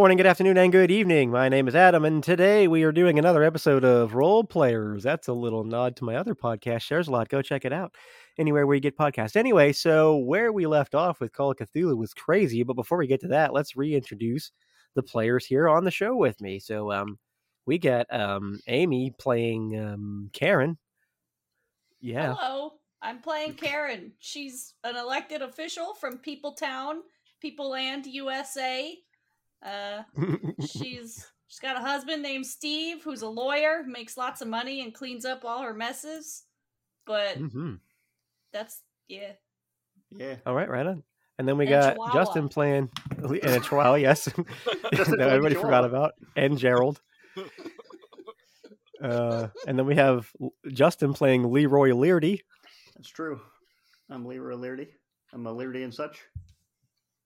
Good morning, good afternoon, and good evening. My name is Adam, and today we are doing another episode of Rollplayers. That's a little nod to my other podcast, Sharesalot. Go check it out anywhere where you get podcasts. Anyway, so where we left off with Call of Cthulhu was crazy, but before we get to that, let's reintroduce the players here on the show with me. So, um, we got um Amy playing um Karen. Yeah. Hello, I'm playing Karen. She's an elected official from Peopletown, People Land, USA. Uh, she's she's got a husband named Steve who's a lawyer, makes lots of money, and cleans up all her messes. But hmm that's yeah. Yeah. All right, right on. And then we And got Chihuahua. Justin playing and a Chihuahua, yes. That everybody playing forgot about. And Gerald. Uh, and then we have Justin playing Leroy Leardy. That's true. I'm Leroy Leardy. I'm a Leardy and such.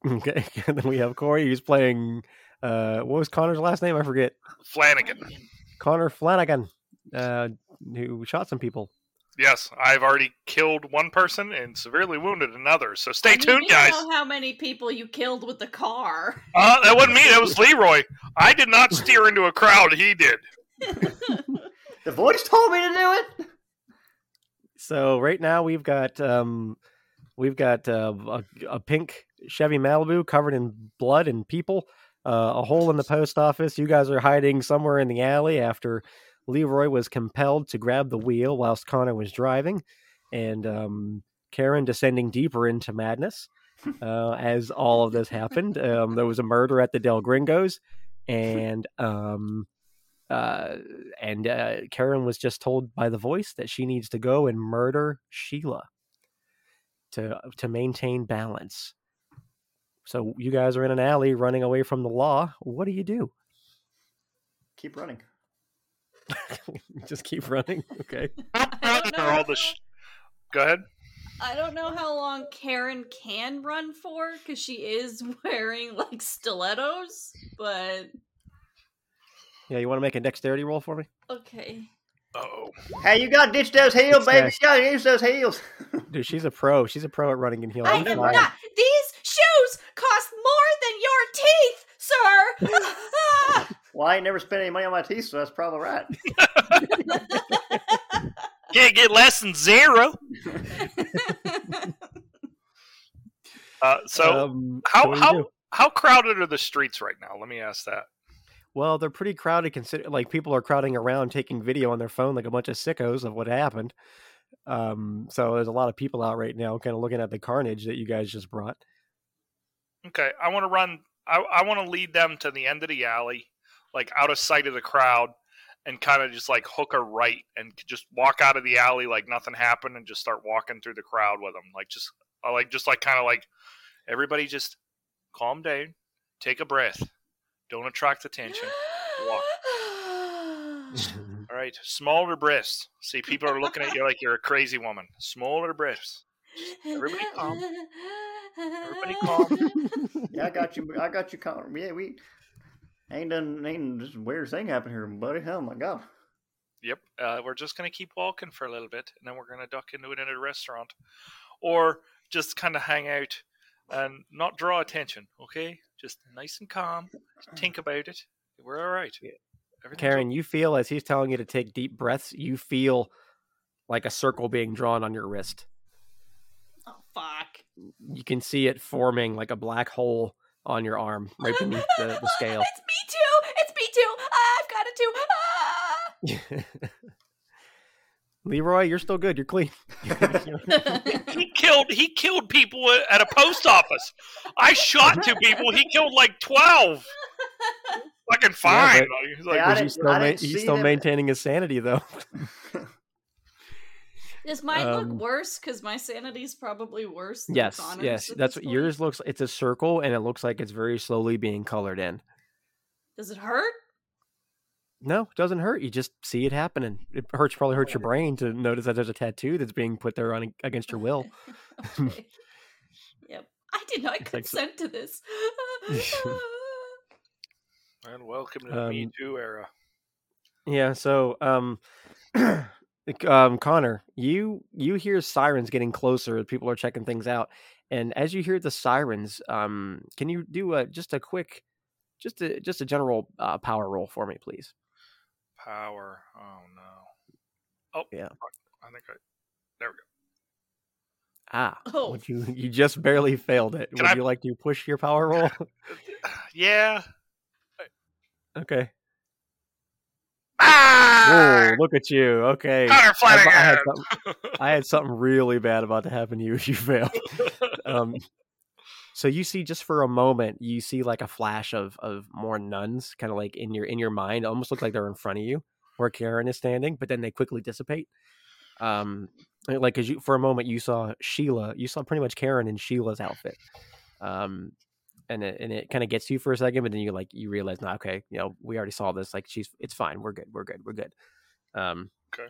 Okay. And then we have Cory who's playing uh what was Connor's last name? I forget. Flanagan. Connor Flanagan, uh, who shot some people. Yes, I've already killed one person and severely wounded another. So stay I mean, tuned, you guys. know how many people you killed with the car. Uh, that wasn't me. That was Leroy. I did not steer into a crowd. He did. The voice told me to do it. So right now we've got um we've got uh, a, a pink Chevy Malibu covered in blood and people, uh, a hole in the post office. You guys are hiding somewhere in the alley after Leroy was compelled to grab the wheel whilst Connor was driving, and um, Karen descending deeper into madness. Uh, as all of this happened, um, there was a murder at the Del Gringos, and um, uh, and uh, Karen was just told by the voice that she needs to go and murder Sheila to to maintain balance. So you guys are in an alley running away from the law. What do you do? Keep running. just keep running. Okay. I all the sh- Go ahead. I don't know how long Karen can run for because she is wearing like stilettos, but Yeah, you want to make a dexterity roll for me, okay. Oh, Hey, you got to ditch those heels, baby. You got to use those heels. dude? She's a pro. She's a pro at running and heels. I am not. These shoes cost more than your teeth, sir. well, I ain't never spent any money on my teeth, so that's probably right. can't get less than zero. Uh, so Um, how what do you do? how how crowded are the streets right now? Let me ask that. Well, they're pretty crowded. Consider like people are crowding around, taking video on their phone, like a bunch of sickos of what happened. Um, so there's a lot of people out right now, kind of looking at the carnage that you guys just brought. Okay, I want to run. I, I want to lead them to the end of the alley, like out of sight of the crowd, and kind of just like hook a right and just walk out of the alley like nothing happened, and just start walking through the crowd with them. Like just, I like just like kind of like everybody just calm down, take a breath, don't attract attention. Walk. All right, smaller breasts. See, people are looking at you like you're a crazy woman. Smaller breasts. Everybody calm. Everybody calm. Yeah, I got you. I got you. calm. Yeah, we ain't done. Ain't this weird thing happen here, buddy. Oh my god. Yep. Uh, we're just going to keep walking for a little bit, and then we're going to duck into it in a restaurant, or just kind of hang out and not draw attention. Okay, just nice and calm. Think about it. We're all right. Everything's Karen, you feel as he's telling you to take deep breaths, you feel like a circle being drawn on your wrist. oh fuck. You can see it forming like a black hole on your arm right beneath the, the scale. It's me too. It's me too. I've got it too. Ah! Leroy, you're still good. You're clean. He killed. He killed people at a post office. I shot two people. He killed like twelve. Fucking fine. but- Like, he's Yeah, I But he's still, ma- he's still them- maintaining his sanity, though. This might Um, look worse because my sanity's probably worse. Than yes, Connor's yes. That's what point. yours looks. It's a circle, and it looks like it's very slowly being colored in. Does it hurt? No, it doesn't hurt. You just see it happening. It hurts. Probably hurts your brain to notice that there's a tattoo that's being put there on against your will. okay. Yep. I did not It's like consent to this. and welcome to the Me Um, Too era. Yeah. So, um, um, Connor, you you hear sirens getting closer. People are checking things out, and as you hear the sirens, um, can you do a just a quick, just a just a general uh, power roll for me, please. Power. Oh no. Oh Yeah. I think I. There we go. Ah, Oh. would you you just barely failed it. Can Would I- you like to push your power roll? Yeah. okay. Ah! Whoa, look at you. Okay. I, I had something, I had something really bad about to happen to you if you failed. um, so you see, just for a moment, you see like a flash of of more nuns, kind of like in your in your mind. It almost looks like they're in front of you, where Karen is standing, but then they quickly dissipate. Um, like because you for a moment you saw Sheila, you saw pretty much Karen in Sheila's outfit. Um, and it and it kind of gets you for a second, but then you like you realize, no, okay, you know, we already saw this. Like she's, it's fine. We're good. We're good. We're good. Um, Okay.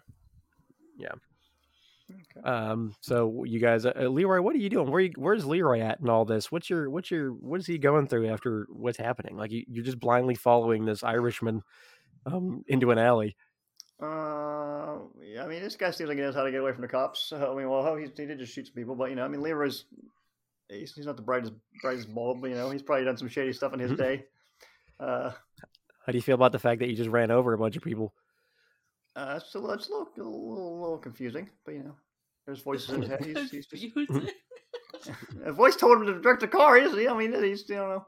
Okay. um, so you guys, uh, Leroy, what are you doing? Where you, where's Leroy at in all this? What's your, what's your, what is he going through after what's happening? Like you, you're just blindly following this Irishman, um, into an alley. Uh, yeah, I mean, this guy seems like he knows how to get away from the cops. So, I mean, well, he, he did just shoot some people, but you know, I mean, Leroy's he's, he's not the brightest brightest bulb, but you know, he's probably done some shady stuff in his Mhm. day. Uh, How do you feel about the fact that you just ran over a bunch of people? Uh, it's a, little- it's a little, a little, little confusing, but you know, there's voices in his head. He's, he's just, a voice told him to direct the car. He's, I mean, he's, you know,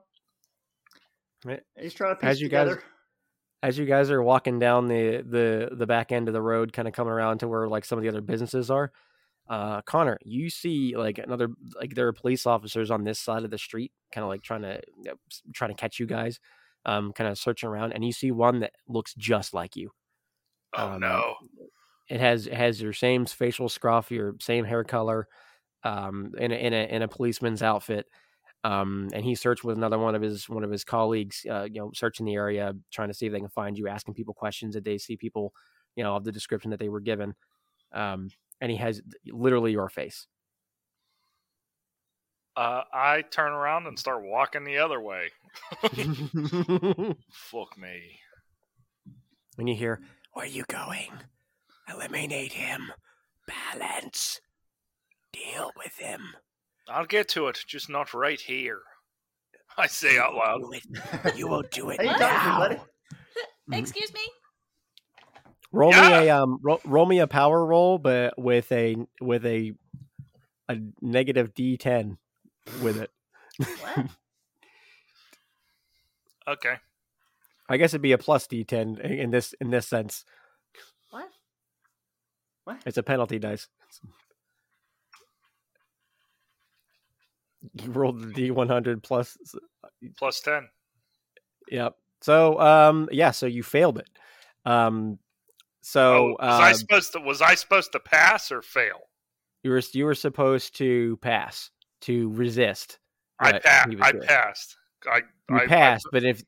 Right. he's trying to piece As you guys- together. As you guys are walking down the the the back end of the road, kind of coming around to where like some of the other businesses are, uh, Connor, you see like another like there are police officers on this side of the street, kind of like trying to you know, trying to catch you guys, um, kind of searching around, and you see one that looks just like you. Oh Um, no. It has it has your same facial scruff, your same hair color, um, in a, in a in a policeman's outfit. Um, and he searched with another one of his one of his colleagues, uh, you know, searching the area, trying to see if they can find you, asking people questions that they see people, you know, of the description that they were given. Um, and he has literally your face. Uh, I turn around and start walking the other way. Fuck me. when you hear, "Where are you going? Eliminate him. Balance. Deal with him." I'll get to it, just not right here. I say out loud. You will do it Hey, you talking now. buddy? Excuse me. Roll me a um, ro- roll me a power roll, but with a with a a negative D10 with it. What? Okay. I guess it'd be a plus D10 in this in this sense. What? What? It's a penalty dice. You rolled the D100 plus. Plus 10. Yep. So um yeah, so you failed it. Um so oh, was I uh, supposed to was I supposed to pass or fail? you were you were supposed to pass to resist. I what passed. I passed. I You I, I- passed, but if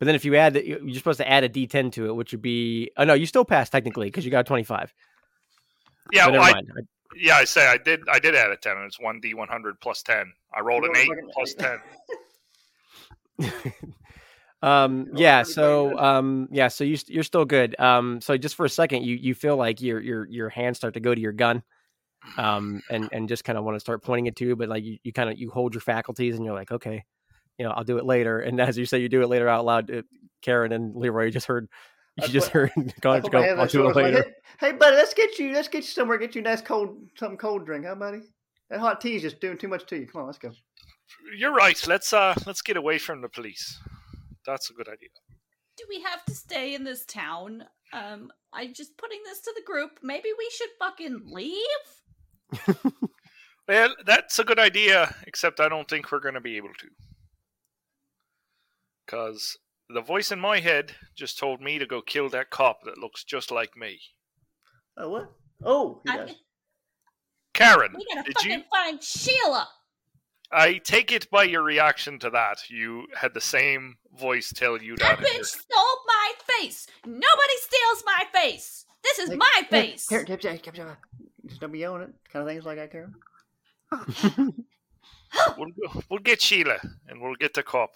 but then if you add that you're supposed to add a D10 to it, which would be oh no, you still pass technically because you got 25. yeah, But well, never I, mind. yeah. I say I did. I did add a ten, and it's one d one hundred plus ten. I rolled an eight fucking plus eight. ten. um yeah so um yeah so you st- you're still good um so just for a second you you feel like your your your hands start to go to your gun um and and just kind of want to start pointing it to you but like you, you kind of you hold your faculties and you're like okay you know i'll do it later and as you say you do it later out loud uh, karen and leroy just heard you I just put- heard I Connor go my hand on i'll do it shoulders like, later hey, hey, buddy, let's get you, let's get you somewhere, get you a nice cold, something cold drink, huh, buddy? That hot tea's just doing too much to you. Come on, let's go. You're right. Let's uh let's get away from the police. That's a good idea. Do we have to stay in this town? Um, I'm just putting this to the group. Maybe we should fucking leave. Well, that's a good idea, except I don't think we're going to be able to. Because the voice in my head just told me to go kill that cop that looks just like me. Oh, what? Oh, he I- does. Karen, we gotta did fucking you? find Sheila. I take it by your reaction to that, you had the same voice tell you That that. in your- bitch stole my face. Nobody steals my face. This is Hey, my face. Karen, Karen, Karen, Karen, Karen. Just don't be yelling it. Kind of things like that, Karen. We'll, we'll get Sheila and we'll get the cop.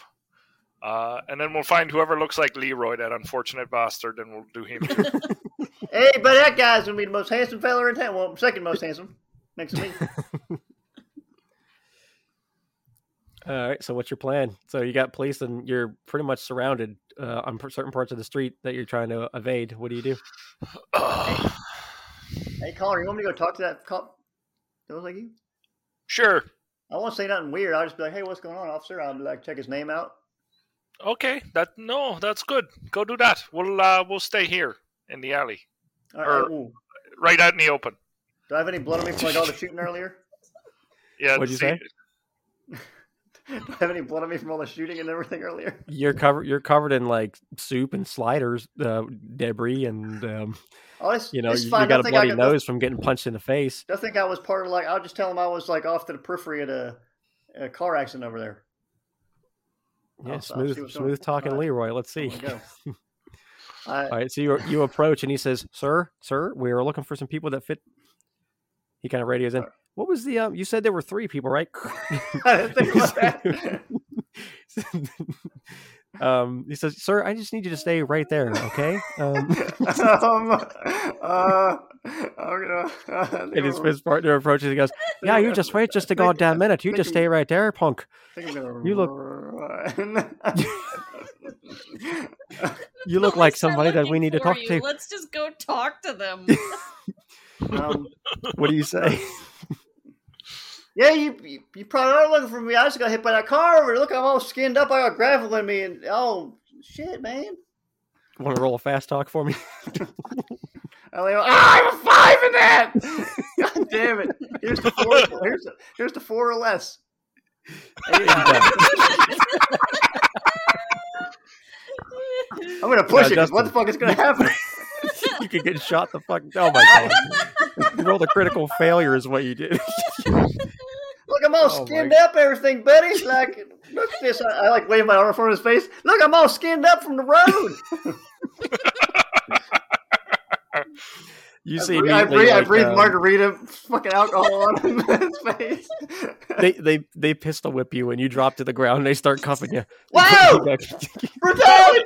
Uh, and then we'll find whoever looks like Leroy, that unfortunate bastard, and we'll do him. too. Hey, but that guy's gonna be the most handsome fella in town. Well, second most handsome, next to me. All right. So what's your plan? So you got police, and you're pretty much surrounded uh, on certain parts of the street that you're trying to evade. What do you do? Hey, Connor, you want me to go talk to that cop? That was like you. sure. I won't say nothing weird. I'll just be like, "Hey, what's going on, officer?" I'll like, check his name out. Okay. That no, that's good. Go do that. We'll uh, we'll stay here in the alley, All right, ooh. right out in the open. Do I have any blood on me from like all the shooting earlier? Yeah. What'd you see- say? Do I have any blood on me from all the shooting and everything earlier? You're covered. You're covered in like soup and sliders, uh, debris, and um, Oh, it's, you know it's you, you got a bloody got- nose from getting punched in the face. Don't think I was part of like. I'll just tell him I was like off to the periphery of a, a car accident over there. Yeah, smooth, going- smooth talking, right. Leroy. Let's see. All right, so you you approach and he says, "Sir, sir, we are looking for some people that fit." He kind of radios in. Alright. What was the um? You said there were three people, right? I didn't think about that. Um, he says, "Sir, I just need you to stay right there, okay?" Um, um, uh, I'm gonna, uh, and his, his partner approaches. He goes, "Yeah, you just wait just a goddamn minute. You just stay right there, punk. you look- You look like somebody that we need to talk you. to." Let's just go talk to them. um, What do you say? yeah, you, you you probably are looking for me. I just got hit by that car over. there. Look, I'm all skinned up. I got gravel in me, and oh shit, man. Want to roll a fast talk for me? I like, ah, I'm a five in that. God damn it! Here's the four. Here's the, here's the four or less. I'm gonna push Yeah, it. what the fuck is gonna happen? you could get shot the fuck. Oh my god! you rolled a critical failure, is what you did. Look, I'm all Oh, my- skinned up, everything, buddy. Like, look at this. I, I like wave my arm in front of his face. Look, I'm all skinned up from the road. You I see breathe, I immediately. breathe, I breathe um, margarita, fucking alcohol on his face. they they they pistol whip you and you drop to the ground and they start cuffing you. Whoa! you brutality!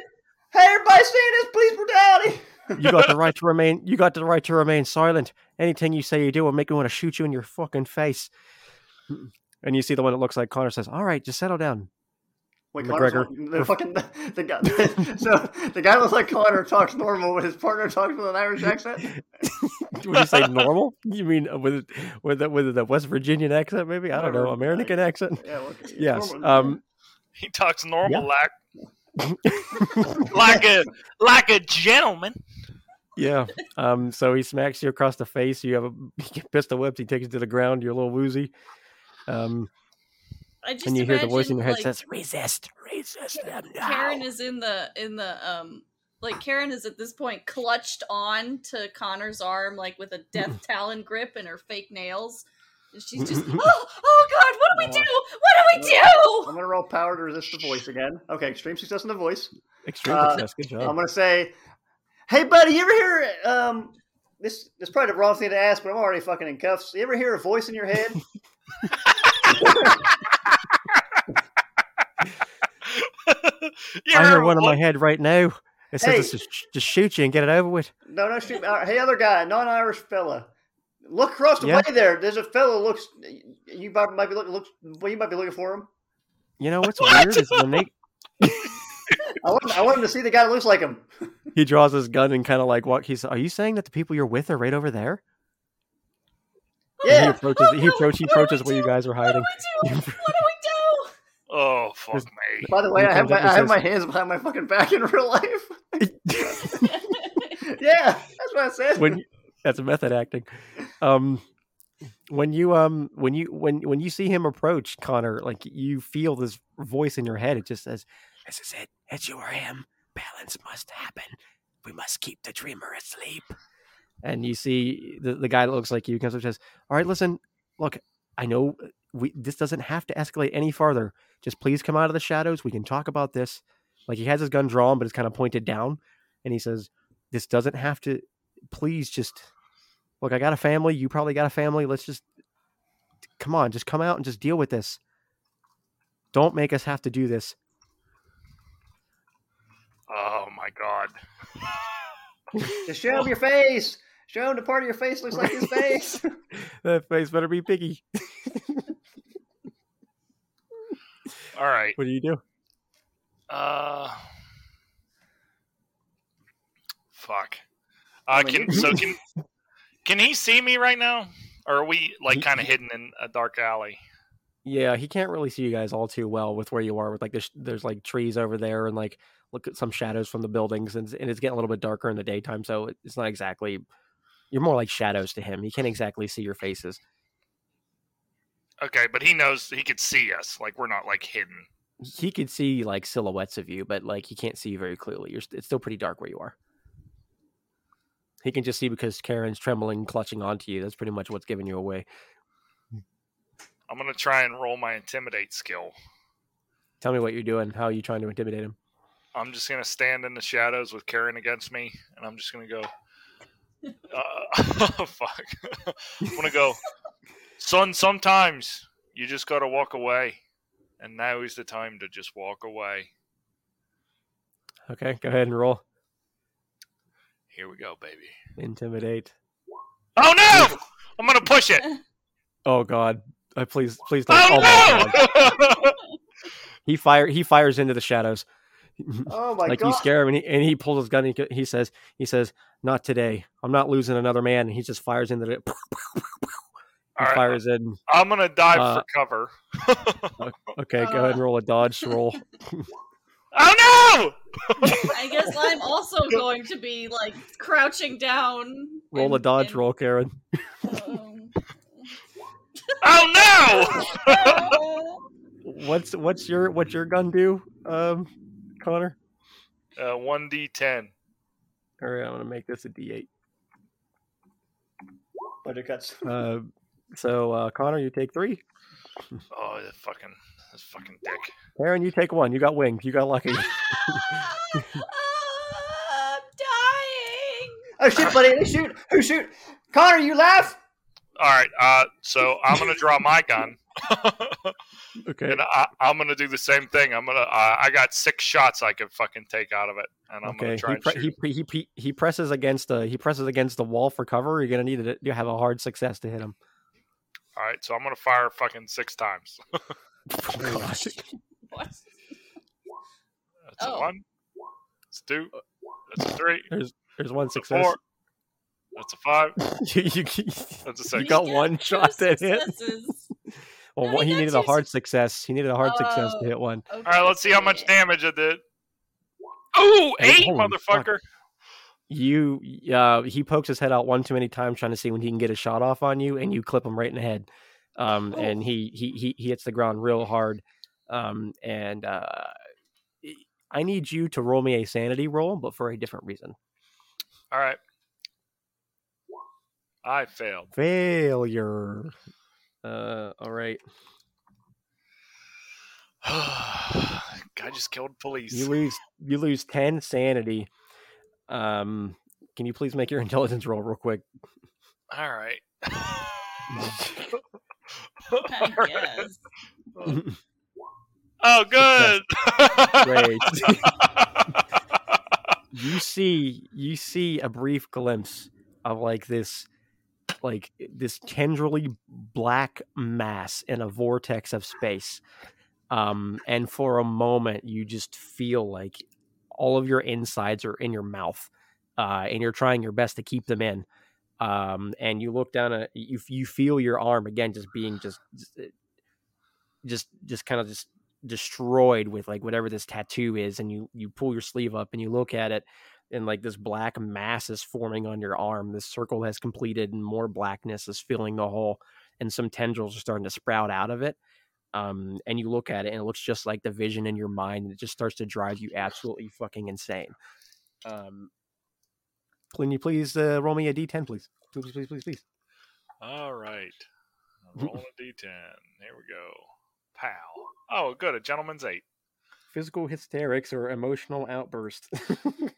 Hey, everybody, seeing this, please, brutality! You got the right to remain. You got the right to remain silent. Anything you say you do will make me want to shoot you in your fucking face. And you see the one that looks like Connor says, "All right, just settle down." Wait, McGregor. Connor's the fucking the guy. so the guy looks like Connor talks normal, but his partner talks with an Irish accent. Would you say normal? You mean uh, with with the, with the West Virginian accent? Maybe I don't know, Whatever. American accent. Yeah, well, Yes. normal. Um. He talks normal like like a like a gentleman. Yeah. Um. So he smacks you across the face. You have a you get pistol whipped. He takes you to the ground. You're a little woozy. Um. I just and you hear the voice in your head imagine, says, "Resist, resist them now." Karen is in the in the um like Karen is at this point clutched on to Connor's arm like with a death talon grip and her fake nails. And she's just oh oh god, what do we do? What do we do? I'm gonna roll power to resist the voice again. Okay, extreme success in the voice. Extreme Uh, success. Good job. I'm gonna say, "Hey, buddy, you ever hear um this? This is probably the wrong thing to ask, but I'm already fucking in cuffs. You ever hear a voice in your head? you I hear heard one in my head right now. It says Hey. to just, just shoot you and get it over with. no, no, shoot. Uh, hey, other guy, non-Irish fella." Look across the Yeah. way there. There's a fella looks. You might, might be looking. Looks. Well, you might be looking for him. You know what's What? weird is when they I want. I want him to see the guy that looks like him. he draws his gun and kind of like walk. He's. Are you saying that the people you're with are right over there? And He Yeah. approaches. Oh, he approaches. He What do we approaches where you do? guys are What hiding. do we do? What do we do? Oh fuck There's- me! By the way, I have my I have my hands behind my fucking back in real life. yeah, that's what I said. when that's a method acting. Um, when you um when you when when you see him approach Connor, like you feel this voice in your head. It just says, "This is it. It's you or him. Balance must happen. We must keep the dreamer asleep." And you see the the guy that looks like you comes up and says, "All right, listen. Look, I know we this doesn't have to escalate any farther. Just please come out of the shadows. We can talk about this." Like he has his gun drawn, but it's kind of pointed down, and he says, "This doesn't have to. Please, just look. I got a family. You probably got a family. Let's just come on. Just come out and just deal with this. Don't make us have to do this." Oh my god! Just show him your face. Show him the part of your face looks like his face. that face better be piggy. All right. What do you do? Uh, fuck. Uh, can so can can he see me right now, or are we like kind of hidden in a dark alley? Yeah, he can't really see you guys all too well with where you are. With like there's there's like trees over there and like look at some shadows from the buildings and, and it's getting a little bit darker in the daytime, so it's not exactly. You're more like shadows to him. He can't exactly see your faces. Okay, but he knows he could see us. Like we're not like hidden. He could see like silhouettes of you, but like he can't see you very clearly. You're st- it's still pretty dark where you are. He can just see because Karen's trembling, clutching onto you. That's pretty much what's giving you away. Hmm. I'm gonna try and roll my intimidate skill. Tell me what you're doing. How are you trying to intimidate him? I'm just gonna stand in the shadows with Karen against me, and I'm just gonna go. Uh, fuck. I'm gonna go. Son, sometimes you just gotta walk away, and now is the time to just walk away. Okay, go ahead and roll. Here we go, baby. Intimidate. Oh no! I'm gonna push it. Oh God! I please, please don't. Oh my God. no! He fire. He fires into the shadows. Oh my like god! you scare him, and he, and he pulls his gun. And he, he says, "He says, not today. I'm not losing another man." And he just fires into the. He All right, fires in. I'm gonna dive Uh, for cover. Okay, go ahead and roll a dodge roll. oh no! I guess I'm also going to be like crouching down. Roll a dodge and, roll, Karen. um! Oh no! oh, What's what's your what's your gun do, um, Connor? Uh, one d10. All right, I'm gonna make this a D8. Budget cuts. Uh, so uh, Connor, you take three. Oh, the fucking this fucking dick. Aaron, you take one. You got wings. You got lucky. I'm dying. Oh shit, buddy! They shoot. Who shoot? Connor, you laugh. All right, uh, so I'm gonna draw my gun, okay. and I, I'm gonna do the same thing. I'm gonna. Uh, I got six shots I could fucking take out of it, and I'm Okay. gonna try He, and pre- shoot. he, pre- he, pre- he presses against the he presses against the wall for cover. You're gonna need to you have a hard success to hit him. All right, so I'm gonna fire fucking six times. Oh, gosh. What? That's Oh. a one. That's a two. That's a three. There's there's one That's a success. four. That's a five. you, you, That's a six. you got one shot two to hit. Successes. Well, No, he he needed a two hard success. He needed a hard success Oh. to hit one. Okay, All right, let's see how much damage I did. Ooh, Hey, eight, fuck. motherfucker. You, uh, he pokes his head out one too many times trying to see when he can get a shot off on you, and you clip him right in the head. Um, Oh. and he, he he he hits the ground real hard. Um, and uh, I need you to roll me a sanity roll, but for a different reason. All right. I failed. Failure. Uh, all right. Guy just killed police. You lose you lose ten sanity. Um, can you please make your intelligence roll real quick? All right. I guess. oh, good. Great. you see you see a brief glimpse of like this like this tendrily black mass in a vortex of space um and for a moment you just feel like all of your insides are in your mouth uh and you're trying your best to keep them in um and you look down at you you feel your arm again just being just just just, just kind of just destroyed with like whatever this tattoo is and you you pull your sleeve up and you look at it and like this black mass is forming on your arm this circle has completed and more blackness is filling the hole and some tendrils are starting to sprout out of it um and you look at it and it looks just like the vision in your mind and it just starts to drive you absolutely fucking insane um can you please uh, roll me a d10 please please please please please All right. roll a d10. Here we go. Pow. Oh, good. A gentleman's eight. Physical hysterics or emotional outburst.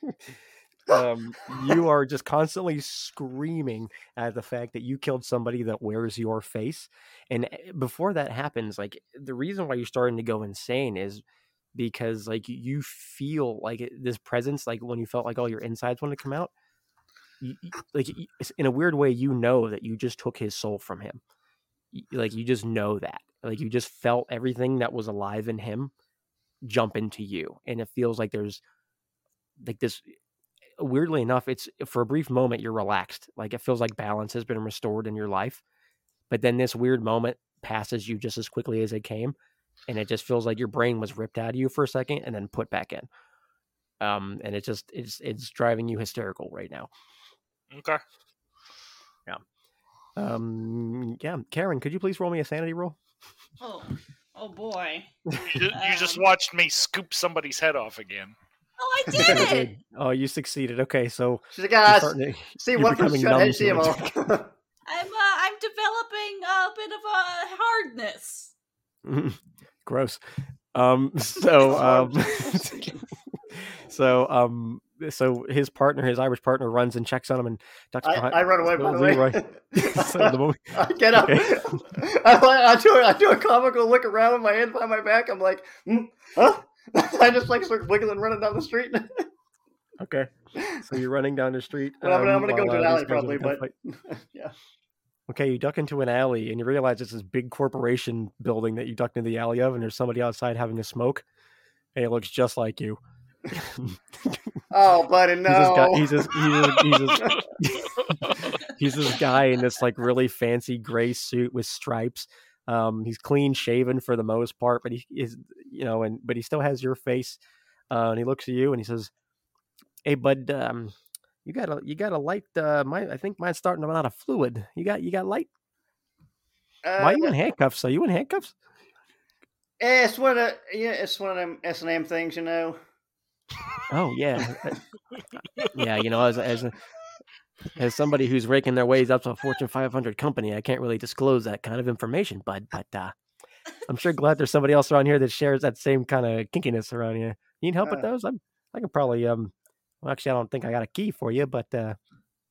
um, you are just constantly screaming at the fact that you killed somebody that wears your face. And eh, before that happens, like the reason why you're starting to go insane is because like you feel like this presence, like when you felt like all your insides want to come out. You- like in a weird way, you know that you just took his soul from him. Like you just know that like you just felt everything that was alive in him jump into you, and it feels like there's like this. Weirdly enough, it's for a brief moment you're relaxed, like it feels like balance has been restored in your life, but then this weird moment passes you just as quickly as it came, and it just feels like your brain was ripped out of you for a second and then put back in. Um, and it just it's it's driving you hysterical right now. Okay. Yeah. Um, yeah, Karen, could you please roll me a sanity roll? Oh, oh boy. You, ju- you just Um, watched me scoop somebody's head off again. Oh, I did it. oh, you succeeded. Okay, so She's like, you're guys, starting to- see you're one from becoming shut. Hey, numb see to him it. all. I'm uh, I'm developing a bit of a hardness. gross. Um, so um, so um, so his partner, his Irish partner, runs and checks on him and ducks I, behind. I run away. By the way. Leroy- so the moment- I get up. Okay. I, I do I do a comical look around with my hand behind my back. I'm like, hmm, huh? I just like start wiggling, and running down the street. okay, so you're running down the street. Well, I'm gonna- I'm um, gonna go to an uh, alley these guys are probably, but- yeah. Okay, you duck into an alley and you realize it's this big corporation building that you ducked into the alley of, and there's somebody outside having a smoke, and it looks just like you. Oh, buddy, no. He's this guy. He's this. He's this. He's this, guy in this like really fancy gray suit with stripes. Um, he's clean shaven for the most part, but he is, you know, and but he still has your face. Uh, and he looks at you and he says, "Hey, bud, um, you got a you got a light. Uh, my I think mine's starting to run out of fluid. You got you got light. Uh, Why are you in handcuffs? Are you in handcuffs? eh, it's one of the, yeah, it's one of them S and M things, you know. Oh yeah, Uh, yeah. You know, as as as somebody who's raking their ways up to a Fortune 500 company, I can't really disclose that kind of information, bud. But uh, I'm sure glad there's somebody else around here that shares that same kind of kinkiness around here. You need help with Uh. those? I'm I can probably um. Well, actually, I don't think I got a key for you, but uh,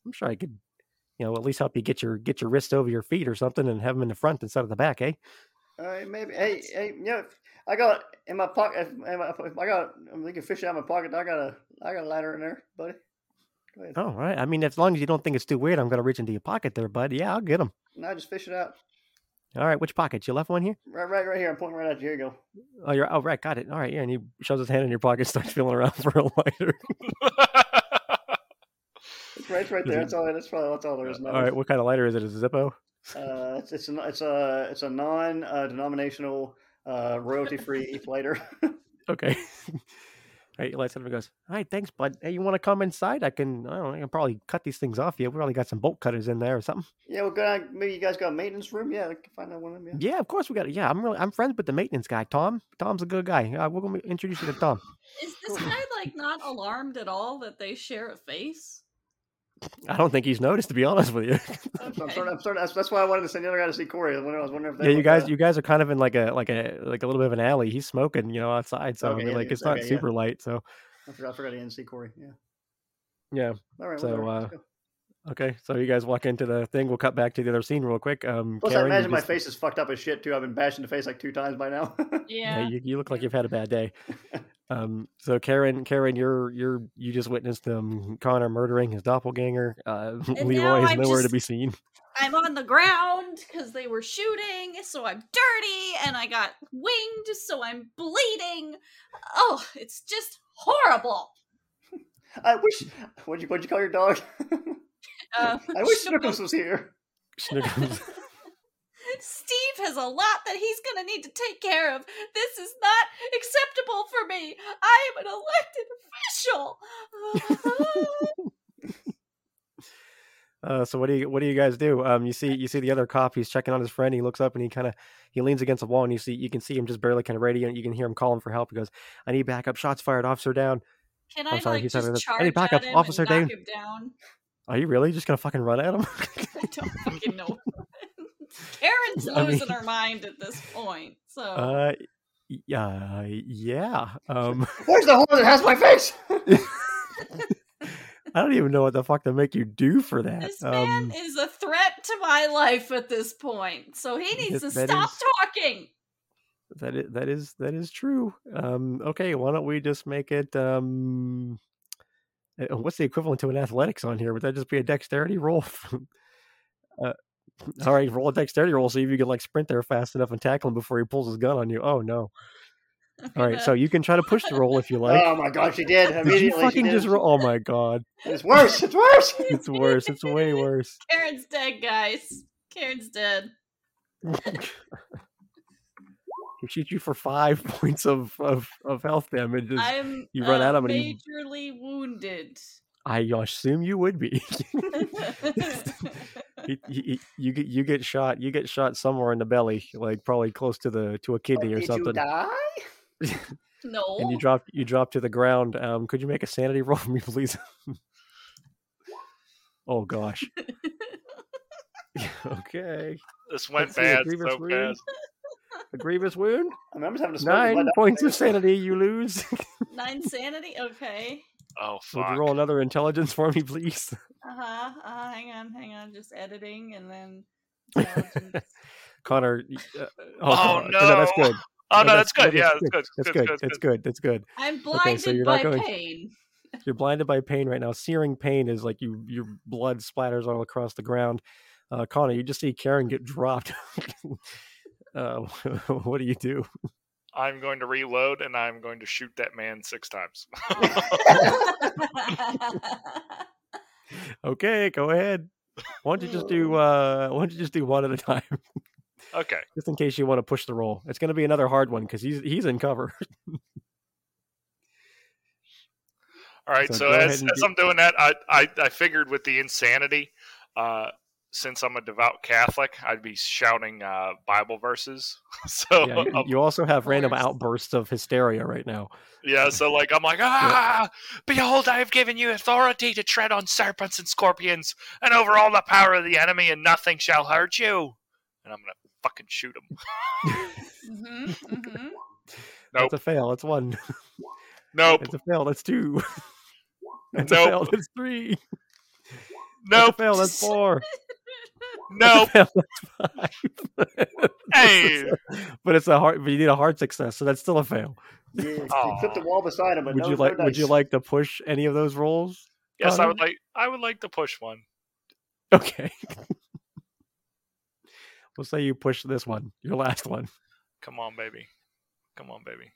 I'm sure I could. You know, at least help you get your get your wrists over your feet or something, and have them in the front instead of the back, eh? Right, maybe. Hey, hey, you know, I got in my pocket. In my, I got, I'm thinking fish out of my pocket. I got a, I got a lighter in there, buddy. Go ahead. Oh, all right. I mean, as long as you don't think it's too weird, I'm gonna reach into your pocket there, bud. Yeah, I'll get them. No, just fish it out. All right, which pocket? You left one here? Right, right, right here. I'm pointing right at you. Here you go. Oh, you're oh right, got it. All right, yeah, and he shoves his hand in your pocket, starts feeling around for a lighter. It's right, it's right there. That's all. That's probably that's all there is. all right, what kind of lighter is it? Is it Zippo? Uh, it's it's a it's a it's a non uh, royalty free ETH lighter. Okay. all right, he lights it up and goes, "All right, thanks, bud. Hey, you want to come inside? I can. I don't know. I can probably cut these things off. Yeah, we probably got some bolt cutters in there or something. yeah, well, good. Maybe you guys got a maintenance room. Yeah, I can find out one of them. Yeah. Yeah, of course we got it. Yeah, I'm really. I'm friends with the maintenance guy, Tom. Tom's a good guy. Uh, we're gonna introduce you to Tom. Is this guy like not alarmed at all that they share a face? I don't think he's noticed, to be honest with you. I'm, I'm starting, I'm starting, that's, why I wanted to send the other guy to see Cory. I was wondering- I was wondering if they yeah, you guys, uh, you guys are kind of in like a like a like a little bit of an alley. He's smoking, you know, outside. So Okay, I mean, yeah, like yeah, it's not okay, yeah. super light. So I forgot, I forgot he didn't see Cory. Yeah. yeah. All right. So, uh. Okay, so you guys walk into the thing. We'll cut back to the other scene real quick. Um, Plus, Karen, I you imagine my just- face is fucked up as shit too. I've been bashed in the face like two times by now. Yeah, Yeah. you, you look like you've had a bad day. Um, so Karen, Karen, you're you're you just witnessed um Connor murdering his doppelganger. Uh, Leroy is I'm nowhere to be seen. I'm on the ground because they were shooting, so I'm dirty, and I got winged, so I'm bleeding. Oh, it's just horrible. I wish. What'd you What'd you call your dog? Uh, I wish Snookums was here. Snickers. Steve has a lot that he's gonna need to take care of. This is not acceptable for me. I am an elected official. Uh, so what do you what do you guys do? Um, you see you see the other cop. He's checking on his friend. He looks up and he kind of he leans against the wall and you see you can see him just barely kind of radiant. You can hear him calling for help. He goes, "I need backup. Shots fired. Officer down." Can I'm I sorry, like he said just it. charge Any backup, at him Officer and knock Dane? him down? Are you really just gonna fucking run at him? I don't fucking know. Karen's I mean- losing her mind at this point. So uh, yeah, yeah. Um, Where's the hole that has my face? I don't even know what the fuck to make you do for that. this man Um, is a threat to my life at this point. So he needs That- to that stop is- talking. that is that is that is true. Um, okay, why don't we just make it? Um, uh, what's the equivalent to an athletics on here? Would that just be a dexterity roll? uh, All right, roll a dexterity roll. See if you can like sprint there fast enough and tackle him before he pulls his gun on you. Oh no! All right, so you can try to push the roll if you like. oh my god, she did. Did you fucking did. just roll? Oh my god! It's worse. It's worse. It's worse. It's way worse. Karen's dead, guys. Karen's dead. He shoots you for five points of of, of health damage. I'm you run uh, at him and he- majorly wounded. I assume you would be. He- he- he- you get you get shot. You get shot somewhere in the belly, like probably close to the to a kidney or Did you something. die? no. and you drop you drop to the ground. Um, could you make a sanity roll for me, please? oh gosh. okay. This went Let's bad so wound. fast. A grievous wound. I mean, I'm just having to Nine points of sanity. You lose. Nine sanity? Okay. Oh Would you roll another intelligence for me, please? Uh huh. Uh, hang on, hang on. Just editing and then. Connor. Uh, Oh, God. that's no. good. Oh no, No, that's good. Yeah, that's that's good. That's Good, good. good, That's good. good. That's good. I'm Okay, so blinded you're by not going- pain. You're blinded by pain right now. Searing pain is like you your blood splatters all across the ground. Uh, Connor, you just see Karen get dropped. Uh, what do you do? I'm going to reload and I'm going to shoot that man six times. Okay, go ahead. Why don't you just do uh why don't you just do one at a time? okay. just in case you want to push the roll. It's gonna be another hard one because he's he's in cover. All right. So So, as, as do- I'm doing that, I, I I figured with the insanity, uh, since I'm a devout Catholic, I'd be shouting uh, Bible verses. so yeah, you, um, you also have random outbursts of hysteria right now. yeah, so like I'm like, ah, behold, I have given you authority to tread on serpents and scorpions and over all the power of the enemy, and nothing shall hurt you. And I'm gonna fucking shoot him. hmm hmm That's a fail. That's one. Nope. It's a fail. That's two. That's a Nope. fail. That's three. That's a fail. That's four. Nope. That's a fail. That's five. Hey. but it's a hard. But you need a hard success, so that's still a fail. Yeah, you Aw. flip the wall beside him, but Would no, you no like? Would you like to push any of those rolls? Yes, I would like. I would like to push one. Okay. we'll say you push this one, your last one. Come on, baby. Come on, baby.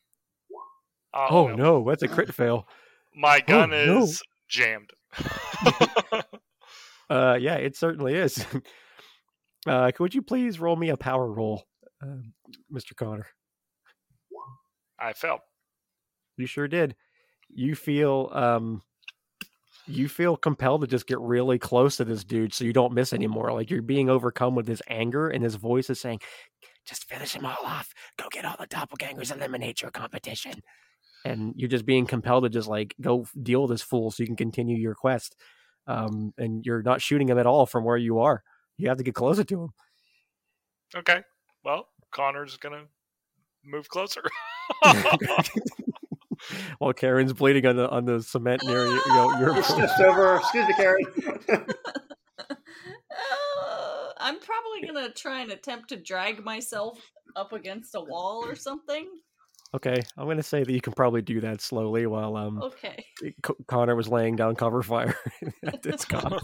Oh, no. no, that's a crit fail. My gun no. is jammed. Uh, yeah, it certainly is. Uh, could you please roll me a power roll, uh, Mr. Connor? I failed. You sure did. You feel um, you feel compelled to just get really close to this dude, so you don't miss anymore. Like you're being overcome with his anger, and his voice is saying, "Just finish him all off. Go get all the doppelgangers. Eliminate your competition." And you're just being compelled to just like go deal with this fool, so you can continue your quest. Um, and you're not shooting him at all from where you are. You have to get closer to him. Okay. Well, Connor's gonna move closer. While Karen's bleeding on the on the cement near you, you know, your It's just over. Excuse me, Karen. Uh, I'm probably gonna try and attempt to drag myself up against a wall or something. Okay, I'm gonna say that you can probably do that slowly while um Okay. C- Connor was laying down cover fire at this cop.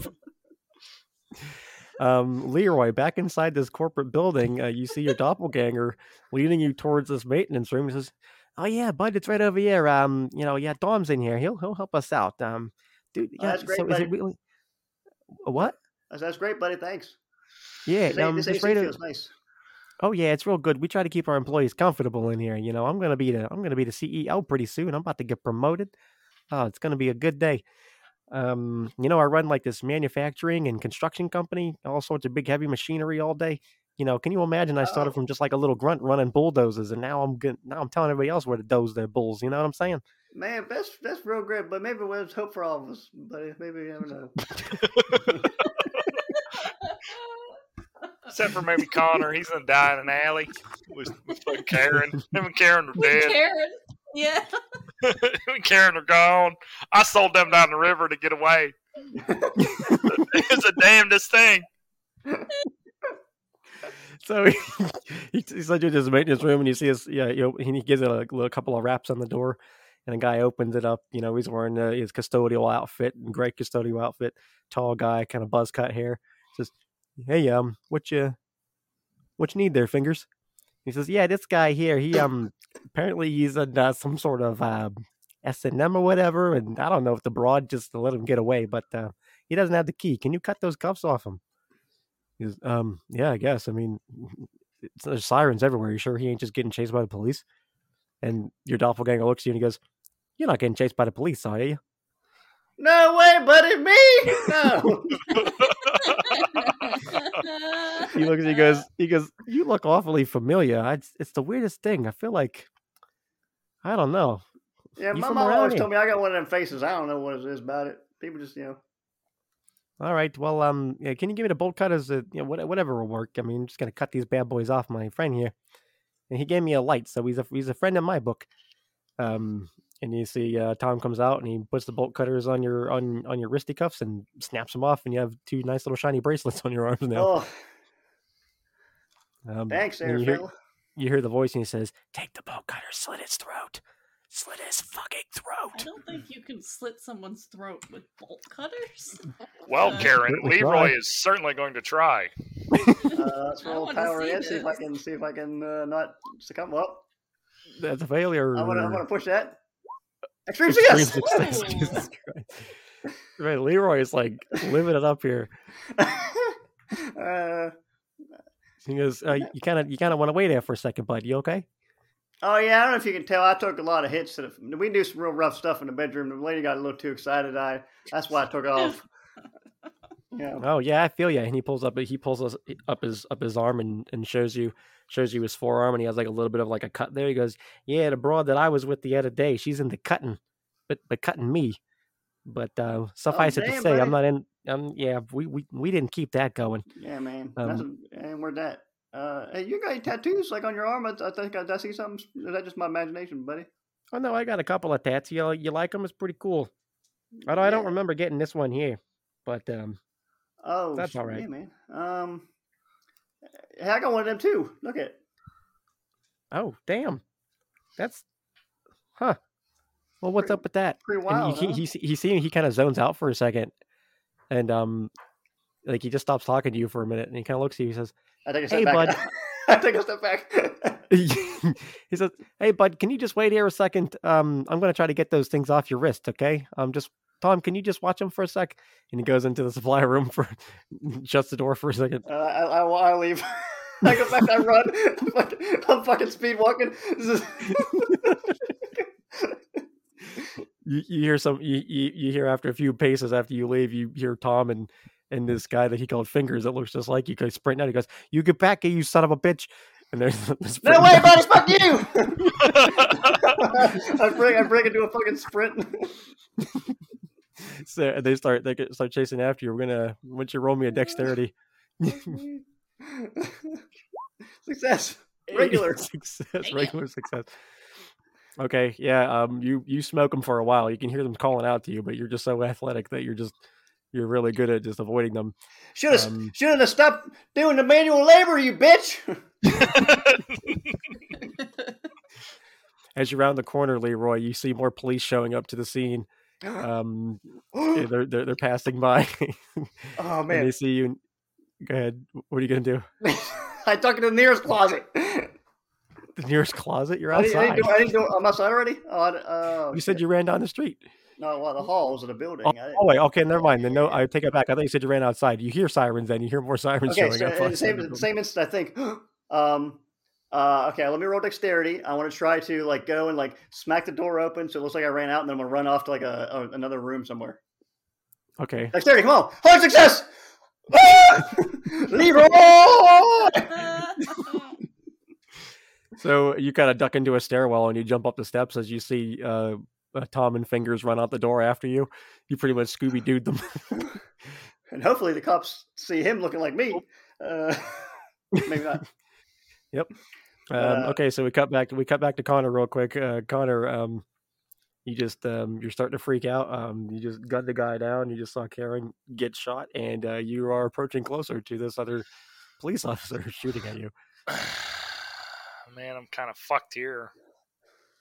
Um, Leroy, back inside this corporate building, uh, you see your doppelganger leading you towards this maintenance room. He says, "Oh yeah, bud, it's right over here. Um, you know, yeah, Dom's in here. He'll he'll help us out. Um, dude, Oh, yeah. that's great, so is buddy. it really what? That's, that's great, buddy. Thanks. Yeah, This, um, this AC right feels nice. Oh yeah, it's real good. We try to keep our employees comfortable in here. You know, I'm gonna be the I'm gonna be the CEO pretty soon. I'm about to get promoted. Oh, it's gonna be a good day. Um, you know, I run like this manufacturing and construction company, all sorts of big heavy machinery all day. You know, can you imagine? I started Oh. from just like a little grunt running bulldozers, and now I'm good. Now I'm telling everybody else where to doze their bulls. You know what I'm saying? Man, that's that's real great, but maybe there's hope for all of us. But maybe you never know. Except for maybe Connor. He's gonna die in an alley with, with Karen. Him and Karen are With dead. Karen. Yeah. And Karen are gone. I sold them down the river to get away. it's the damnedest thing. So he, he, he sends you to his maintenance room, and you see his yeah. You know, he gives it a little couple of raps on the door, and a guy opens it up. You know, he's wearing uh, his custodial outfit, great custodial outfit, tall guy, kind of buzz cut hair. Says, hey, um, what you, what you need there, fingers? He says, yeah, this guy here, he um, apparently he's in uh, some sort of uh, S and M or whatever, and I don't know if the broad just let him get away, but uh, he doesn't have the key. Can you cut those cuffs off him? Um, yeah, I guess. I mean, there's sirens everywhere. You sure he ain't just getting chased by the police? And your doppelganger looks at you and he goes, "You're not getting chased by the police, are you?" No way, buddy, me. No. He looks at you, and goes, he goes, "You look awfully familiar. I, it's, it's the weirdest thing. I feel like, I don't know. Yeah, You my mom always here? told me I got one of them faces. I don't know what it is about it. People just, you know. All right, well, um, yeah, can you give me the bolt cutters? Uh, you know, whatever will work. I mean, I'm just gonna cut these bad boys off my friend here." And he gave me a light, so he's a he's a friend in my book. Um, and you see uh, Tom comes out and he puts the bolt cutters on your on on your wristy cuffs and snaps them off, and you have two nice little shiny bracelets on your arms now. Oh, Um, thanks, and there, you hear, you hear the voice and he says, "Take the bolt cutter, slit its throat, slit his fucking I throat." don't think you can slit someone's throat with bolt cutters. Well, Uh, Karen, We try. Leroy is certainly going to try. Uh, let's I roll wanna power see in. See if I can see if I can uh, not succumb. Well, That's a failure. I'm gonna I'm gonna push that. Extreme success. Jesus Christ. Right, Leroy is like living it up here. uh, He goes, uh, "You kind of, you kind of want to wait there for a second, bud. You okay?" oh yeah, I don't know if you can tell. I took a lot of hits. To the, we do some real rough stuff in the bedroom. The lady got a little too excited. I that's why I took off. Yeah. Oh yeah, I feel you. And he pulls up, he pulls us up his up his arm and and shows you shows you his forearm, and he has like a little bit of like a cut there. He goes, "Yeah, the broad that I was with the other day, she's into cutting, but but cutting me." But uh, suffice it to Oh, say, buddy. I'm not in. Um, yeah, we, we we didn't keep that going. Yeah, man. Um, a, and where'd that? Uh, hey, you got any tattoos like on your arm? I, I think I, I see something. Is that just my imagination, buddy? Oh no, I got a couple of tats. You you like them? It's pretty cool. I don't, I don't remember getting this one here, but um, Oh, That's all right. Yeah, man. Um, hey, I got one of them too. Look at. oh damn, that's huh. Well, what's Pretty- up with that? Pretty and he, huh? he, he, he, he kind of zones out for a second and um like he just stops talking to you for a minute and he kind of looks at you he says I take a step hey, back. bud. I take a step back. he says hey bud can you just wait here a second um i'm going to try to get those things off your wrist okay um just tom can you just watch him for a sec and he goes into the supply room for shuts the door for a second Uh, I, I, I leave. I go back. I run. I'm fucking, I'm fucking speed walking. You, you hear some you, you you hear after a few paces after you leave you hear tom and and this guy that he called fingers that looks just like you goes sprinting out he goes you get back here you son of a bitch and there's no way, buddy! Fuck you! I break. I break into a fucking sprint. so they start they get, start chasing after you. We're gonna once you roll me a dexterity. Success. Regular. success, Damn. regular success. Okay, yeah. Um, you you smoke them for a while. You can hear them calling out to you, but you're just so athletic that you're just you're really good at just avoiding them. Should have. Um, should have stopped doing the manual labor, you bitch. As you round the corner, Leroy, you see more police showing up to the scene. Um, yeah, they're they're, they're passing by, oh and they see you. Go ahead. What are you gonna do? I tuck it in the nearest closet. The nearest closet? You're I didn't, I outside. didn't do. I didn't do. I'm outside already. Oh, oh You said shit. you ran down the street. no. Well, the halls of the building. Oh, oh, wait, okay, never mind. Then no, I take it back. I thought you said you ran outside. You hear sirens, then you hear more sirens Okay, showing so up. the same the the building. same instant, I think. Um. Uh. Okay. Let me roll dexterity. I want to try to like go and like smack the door open, so it looks like I ran out, and then I'm gonna run off to like a, a another room somewhere. Okay, Dexterity. Come on. Hard success. Leroy. so you kind of duck into a stairwell and you jump up the steps as you see uh, uh, Tom and Fingers run out the door after you. You pretty much Scooby Dooed them. and hopefully the cops see him looking like me. Uh, maybe not. Um, uh, okay, so we cut back. We cut back to Connor real quick. Uh, Connor, um, you just um, you're starting to freak out. Um, you just gunned the guy down. You just saw Karen get shot, and uh, you are approaching closer to this other police officer shooting at you. Man, I'm kind of fucked here.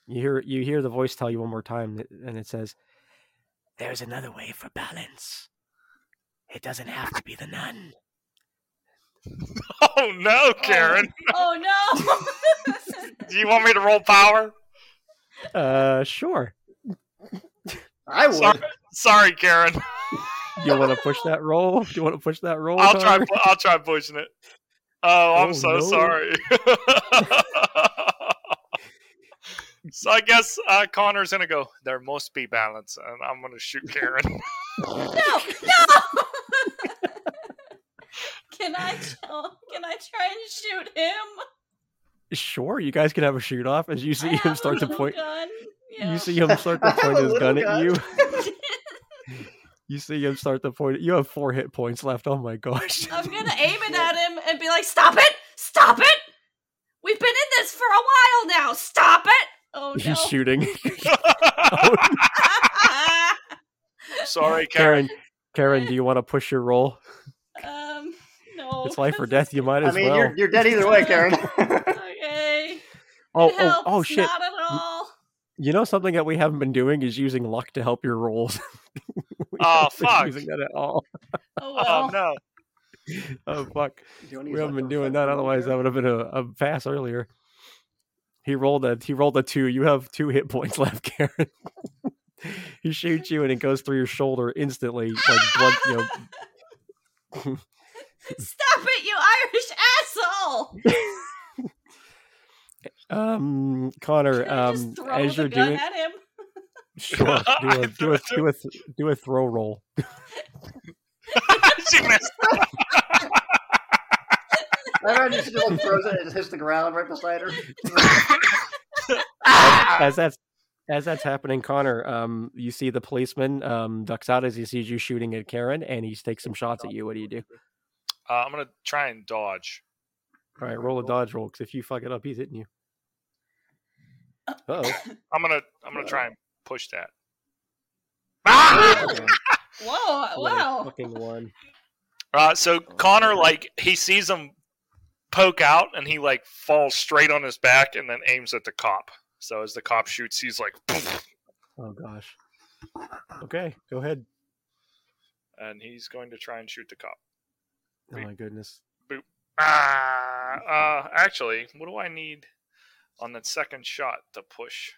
You hear you hear the voice tell you one more time, and it says, "There's another way for balance. It doesn't have to be the nun. Oh no, Karen. Oh no! Do you want me to roll power? Uh, sure. I would. Sorry, sorry Karen. You want to push that roll? Do you want to push that roll? I'll try. Connor? pu- I'll try pushing it. Oh, I'm Oh, so no. sorry. so I guess uh, Connor's gonna go. There must be balance, and I'm gonna shoot Karen. no! No! can I? oh, Can I try and shoot him? Sure, you guys can have a shoot off as you see have him start to point. Gun. Yeah. You see him start to point his little gun at you. You see him start to point. You have four hit points left. Oh my gosh! I'm gonna aim it at him and be like, "Stop it! Stop it! We've been in this for a while now. Stop it!" Oh no! He's shooting. sorry, Karen. Karen, Karen, do you want to push your roll? No. It's life or death. You might as I mean, well. you're, you're dead either way, Karen. Okay. Oh, It oh, oh, shit! Not at all. You know something that we haven't been doing is using luck to help your rolls. Oh, haven't fuck. Using that at all. Oh Oh no. Oh fuck! You wanna use We haven't been doing that. Otherwise, that would have been a, a pass earlier. He rolled a he rolled a two. You have two hit points left, Karen. he shoots you and it goes through your shoulder instantly, like blood. You know, Stop it, you Irish asshole! um, Connor. Um, just as you're doing, at him? sure, do a do a do a do a throw roll. she missed. I imagine she just like throws it and it just hits the ground right beside her. as that's as that's happening, Connor, um, you see the policeman um, ducks out as he sees you shooting at Karen, and he takes some shots at you. What do you do? Uh, I'm gonna try and dodge. All right, roll a dodge roll, because if you fuck it up, he's hitting you. Oh, I'm gonna. I'm gonna try and push that. Ah! Whoa! Wow! fucking one. Uh, so Connor, like, he sees him poke out, and he like falls straight on his back, and then aims at the cop. So as the cop shoots, he's like, Oh gosh. Okay, go ahead. and he's going to try and shoot the cop. Oh my goodness. Ah, uh, actually, what do I need on that second shot to push?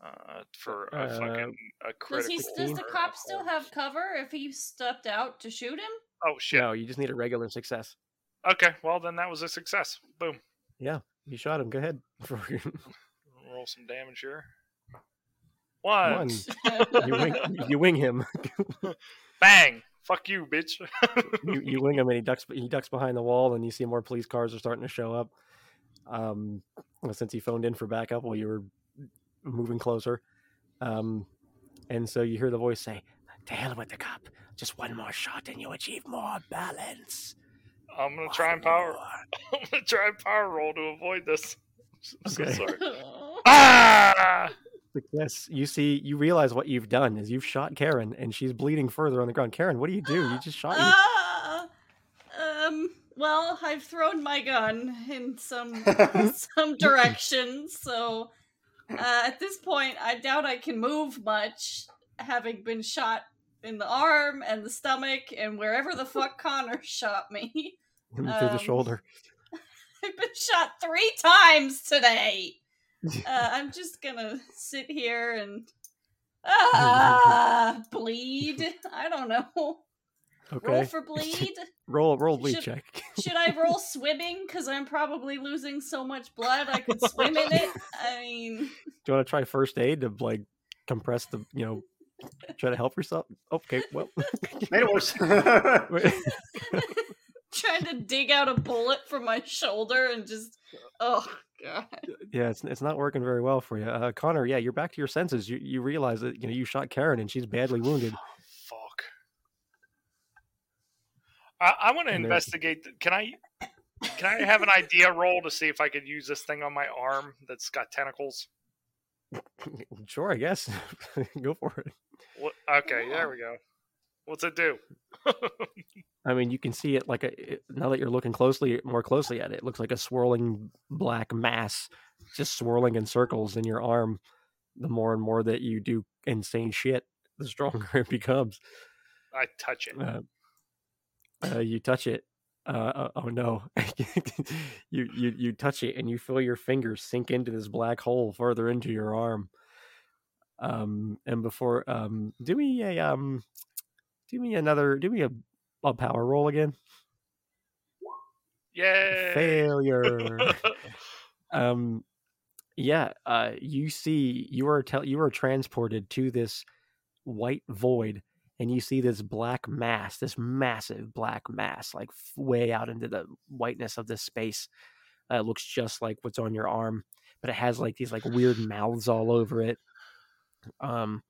Uh, for a Uh, fucking a Does he? Does the cop still have cover if he stepped out to shoot him? Oh shit! No, you just need a regular success. Okay, well then that was a success. Boom. Yeah, you shot him. Go ahead. Roll some damage here. One. one. You wing. You wing him. Bang. Fuck you, bitch. You, you wing him, and he ducks. He ducks behind the wall, and you see more police cars are starting to show up. Um, since he phoned in for backup while you were moving closer, um, and so you hear the voice say, "To hell with the cop! Just one more shot, and you achieve more balance." I'm gonna try and power. More." I'm gonna try and power roll to avoid this. I'm so Okay. sorry. Ah! Yes, you see, you realize what you've done is you've shot Karen, and she's bleeding further on the ground. Karen, what do you do? You just shot you. Ah, um. Well, I've thrown my gun in some some direction, so uh, at this point, I doubt I can move much, having been shot in the arm and the stomach and wherever the fuck Connor shot me. Through the um, shoulder. I've been shot three times today. Uh, I'm just gonna sit here and ah bleed. I don't know. Okay. Roll for bleed. roll roll bleed should- check. Should I roll swimming? Because I'm probably losing so much blood I could swim in it. I mean, Do you want to try first aid to like compress the you know try to help yourself? Okay, well, Made it worse. Trying to dig out a bullet from my shoulder and just oh god. yeah, it's it's not working very well for you, uh, Connor. Yeah, you're back to your senses. You you realize that you know you shot Karen and she's badly wounded. Fuck. I, I want to investigate. The, can I? Can I have an idea roll to see if I could use this thing on my arm that's got tentacles? sure, I guess. Go for it. What, okay, there we go. What's it do? I mean, you can see it like a it- now that you're looking closely, more closely at it. It looks like a swirling black mass, just swirling in circles in your arm. The more and more that you do insane shit, the stronger it becomes. I touch it. Uh, uh, you touch it, Uh, uh, oh no! you you you touch it and you feel your fingers sink into this black hole further into your arm. Um, and before um, do me a um, do me another, do me a, a power roll again. Yeah. Failure. um, yeah. Uh, you see, you are tell you are transported to this white void and you see this black mass, this massive black mass, like f- way out into the whiteness of this space. Uh, it looks just like what's on your arm, but it has like these like weird mouths all over it. Um,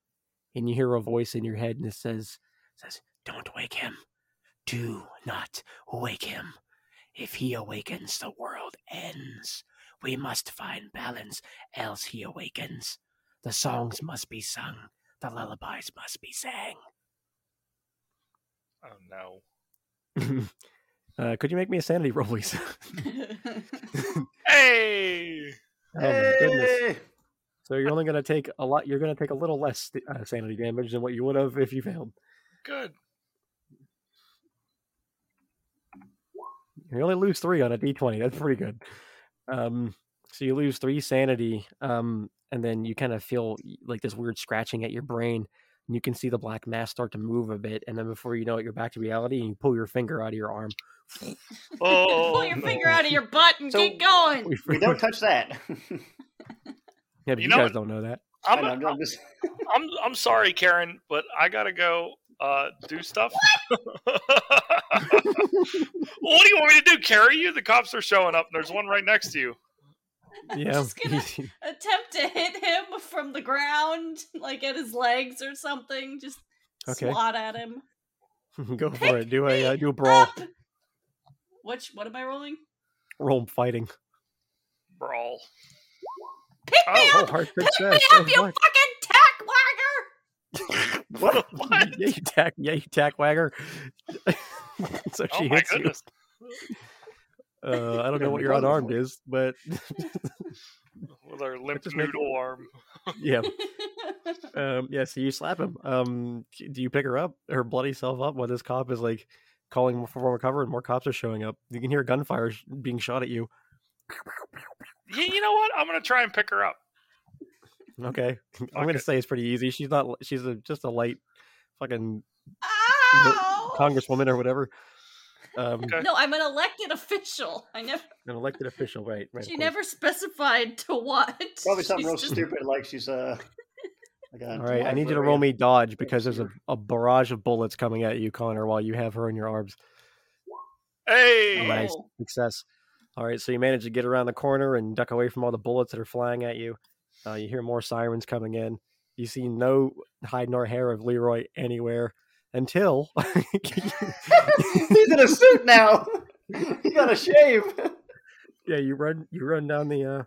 and you hear a voice in your head, and it says, "says Don't wake him. Do not wake him. If he awakens, the world ends. We must find balance, else he awakens. The songs must be sung, the lullabies must be sang." oh no. uh, could you make me a sanity roll, please? Hey! Oh my goodness! So you're only going to take a lot. You're going to take a little less uh, sanity damage than what you would have if you failed. Good. You only lose three on a d20. That's pretty good. Um, so you lose three sanity, um, and then you kind of feel like this weird scratching at your brain. And you can see the black mass start to move a bit, and then before you know it, you're back to reality, and you pull your finger out of your arm. Oh, Pull your no. finger out of your butt and So- get going. We don't touch that. Yeah, but You you, know guys what? don't know that. I I'm, know, I'm just I'm I'm sorry, Karen, but I gotta go uh, do stuff. well, what do you want me to do? Carry you? The cops are showing up, and there's one right next to you. Yeah. Just gonna- Attempt to hit him from the ground, like at his legs or something. Just Okay. swat at him. Go for it. Do a uh, do a brawl. Up! Which what am I rolling? Roll fighting. Brawl. Pick me Oh, Oh, up! hard Pick success. me Oh, up, you fucking tack wagger! What? What? yeah, you tack. Yeah, you tack wagger. so Oh she my hits goodness. you. Uh, I don't know what your unarmed is, but With our limp just make- noodle arm. yeah, um, yeah. So you slap him. Um, do you pick her up, her bloody self up, while this cop is like calling for more cover, and more cops are showing up? You can hear gunfire sh- being shot at you. You, you know what? I'm gonna try and pick her up. Okay, I'm Okay. gonna say it's pretty easy. She's not. She's a, just a light, fucking Ow! congresswoman or whatever. Um, Okay. No, I'm an elected official. I never. an elected official, right? right She never specified to what. Probably something She's real just- stupid, like she's uh. Like a All right, I need you to roll me dodge because there's a, a barrage of bullets coming at you, Connor, while you have her in your arms. Hey! Nice success. All right, so you manage to get around the corner and duck away from all the bullets that are flying at you. Uh, you hear more sirens coming in. You see no hide nor hair of Leroy anywhere until He's in a suit now. he got a shave. yeah, you run you run down the uh,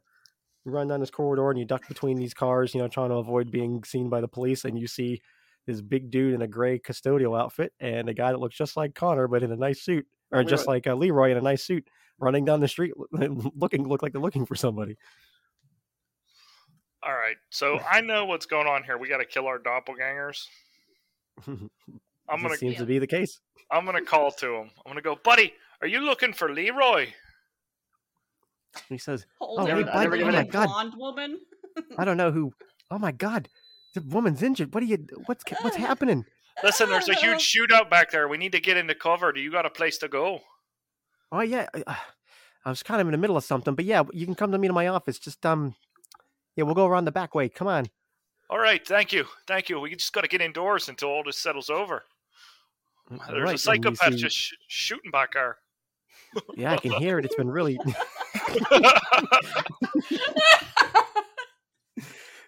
you run down this corridor and you duck between these cars, you know, trying to avoid being seen by the police. And you see this big dude in a gray custodial outfit and a guy that looks just like Connor but in a nice suit, or just like uh, Leroy in a nice suit, running down the street, looking look like they're looking for somebody. All right, so I know what's going on here. We got to kill our doppelgangers. I'm gonna seems Yeah. to be the case. I'm gonna call to him. I'm gonna go, buddy. Are you looking for Leroy? He says, Holding hey, a bud, oh my God. blonde woman. "I don't know who. Oh my God, the woman's injured. What are you? What's what's happening? Listen, there's a huge shootout back there. We need to get into cover. Do you got a place to go? Oh yeah, I, I was kind of in the middle of something, but yeah, you can come to me to my office. Just um, yeah, we'll go around the back way. Come on. All right, thank you, thank you. We just got to get indoors until all this settles over. All There's right, a psychopath see- just sh- shooting back there. Yeah, I can hear it. It's been really.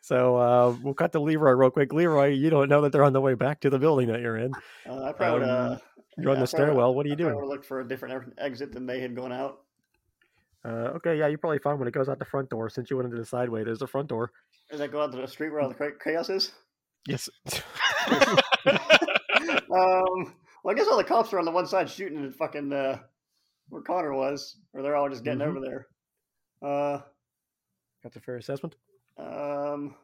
so uh, we'll cut to Leroy real quick. Leroy, you don't know that they're on the way back to the building that you're in. Uh, I probably would, Um, uh, You're on the I probably- stairwell. What are you I doing? would look for a different exit than they had gone out. Uh, okay, yeah, you're probably fine when it goes out the front door. Since you went into the side way, there's the front door. Does that go out to the street where all the chaos is? Yes. Um, well, I guess all the cops are on the one side shooting at fucking uh, where Connor was, or they're all just getting Mhm. over there. Uh, That's a fair assessment. um,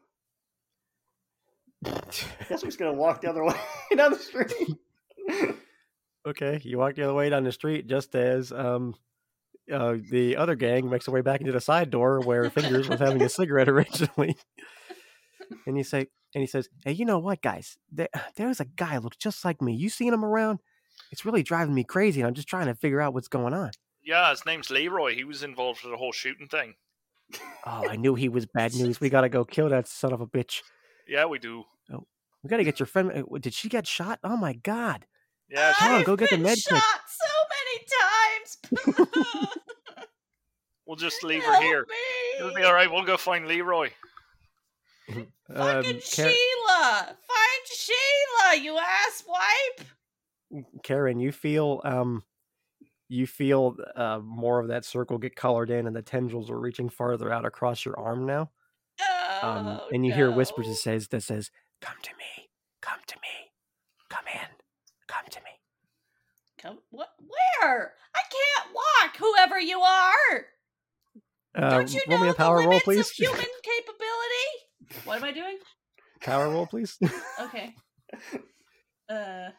I guess I'm just gonna walk the other way down the street. Okay, you walk the other way down the street just as um, uh, the other gang makes their way back into the side door where Fingers was having a cigarette originally. and you say, and he says, "Hey, you know what, guys? There, there's a guy looks just like me. You seen him around? It's really driving me crazy, and I'm just trying to figure out what's going on." Yeah, his name's Leroy. He was involved with the whole shooting thing. Oh, I knew he was bad news. We gotta go kill that son of a bitch. Yeah, we do. Oh, We gotta get your friend. uh, Did she get shot? Oh my god! Yeah, Come on, go get the been med kit. so many times. we'll just leave her here. me. It'll be all right. We'll go find Leroy. Um, Fucking Kar- Sheila! Find Sheila, you asswipe! Karen, you feel um, you feel uh, more of that circle get colored in, and the tendrils are reaching farther out across your arm now. Um, Oh, and you hear whispers that says that says, "Come to me, come to me, come in, come to me." Come, what? Where? I can't walk. Whoever you are. Uh, Don't you roll know me a the power roll, please. of human capability? What am I doing? power roll, please. Okay. Uh.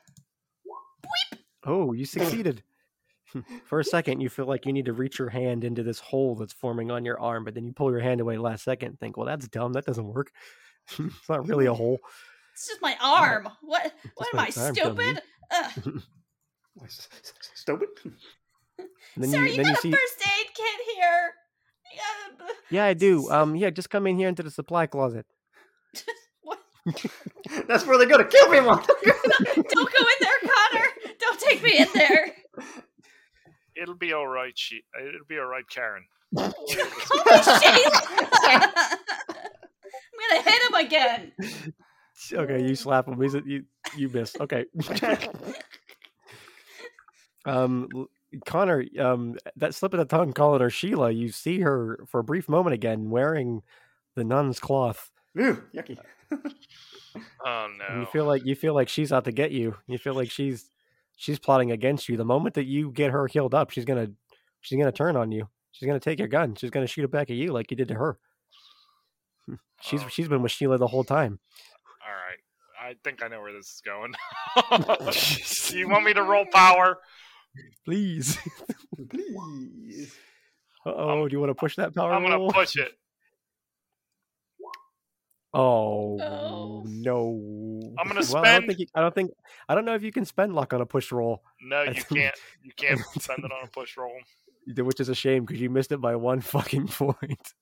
oh, you succeeded. For a second, you feel like you need to reach your hand into this hole that's forming on your arm, but then you pull your hand away last second and think, "Well, that's dumb. That doesn't work. it's not really a hole." It's just my arm. What? What am I stupid? Stupid. And then Sir, you, you, then got you a see, first aid kit here. Yeah, yeah, I do. Um, yeah, just come in here into the supply closet. That's where they're gonna kill me, mother. Don't go in there, Connor. Don't take me in there. It'll be all right. She. It'll be all right, Karen. Call me Sheila. I'm gonna hit him again. Okay, you slap him. He's a, you you miss. Okay. um, l- Connor, um, that slip of the tongue calling her Sheila. You see her for a brief moment again wearing the nun's cloth, Ooh, yucky. Oh and no. you feel like you feel like she's out to get you. You feel like she's she's plotting against you. The moment that you get her healed up, she's gonna she's gonna turn on you. She's gonna take your gun. She's gonna shoot it back at you like you did to her. She's Oh. she's been with Sheila the whole time. All right. I think I know where this is going. You want me to roll power? Please. Please. Uh oh, do you want to push that power I'm gonna roll? push it. Oh Oh. no! I'm gonna Well, I don't think you, I don't think I don't know if you can spend luck on a push roll, No, you can't. You can't spend it on a push roll. which is a shame because you missed it by one fucking point.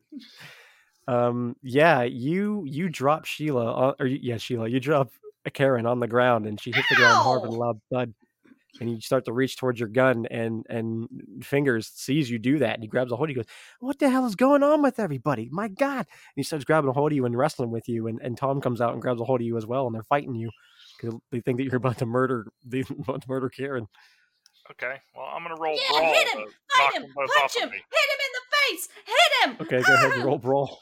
um, yeah, you you drop Sheila, on, or yeah, Sheila, you drop Karen on the ground, and she hits the ground hard with a loud thud. And you start to reach towards your gun, and and fingers sees you do that, and he grabs a hold. of you. He goes, "What the hell is going on with everybody? My God!" And he starts grabbing a hold of you and wrestling with you. And, and Tom comes out and grabs a hold of you as well, and they're fighting you because they think that you're about to murder they about to murder Karen. Okay. Well, I'm gonna roll Yeah, brawl hit him, knock Fight him. Punch off him. Hit him in the face. Hit him. Okay, go ahead and Ah! roll brawl.